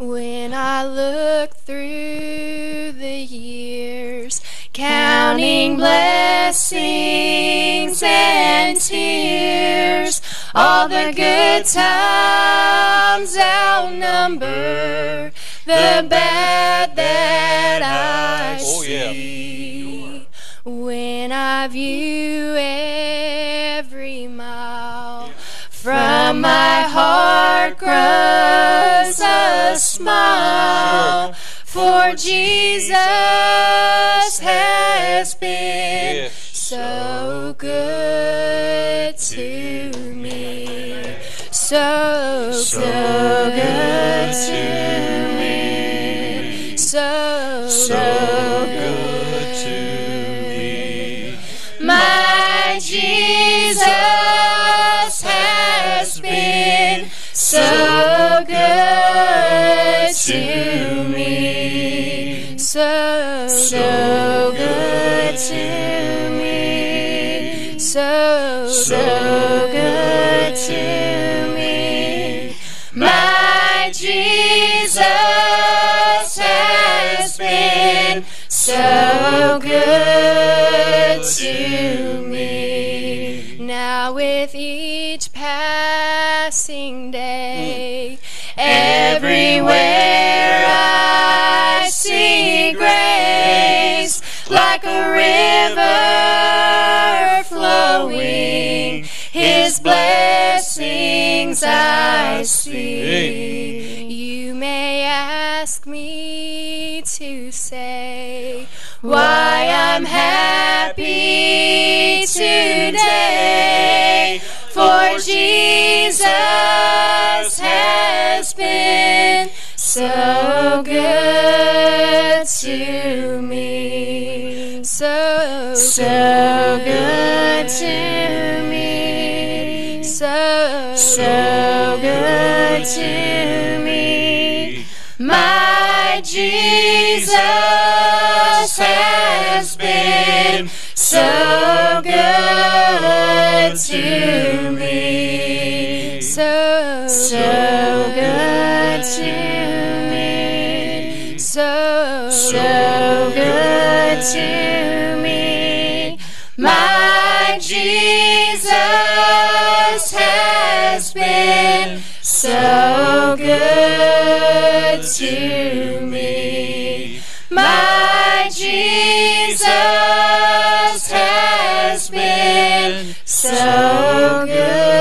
When I look through the years, counting blessings and tears, all the good times outnumber the bad that I Oh, yeah. see. When I view every mile from my heart grows a smile. For Jesus has been so good to me. So, so good to me. So, so good to me. So, so good to me. My Jesus has been so good to me. Now, with each passing day, everywhere like a river flowing. His blessings I see. You may ask me to say why I'm happy today. For Jesus has been so good to me. So, good to me. So, so good to me. My Jesus has been so good to me. So, so good to me. So, so good to me. My Jesus has been so good to me. My Jesus has been so good.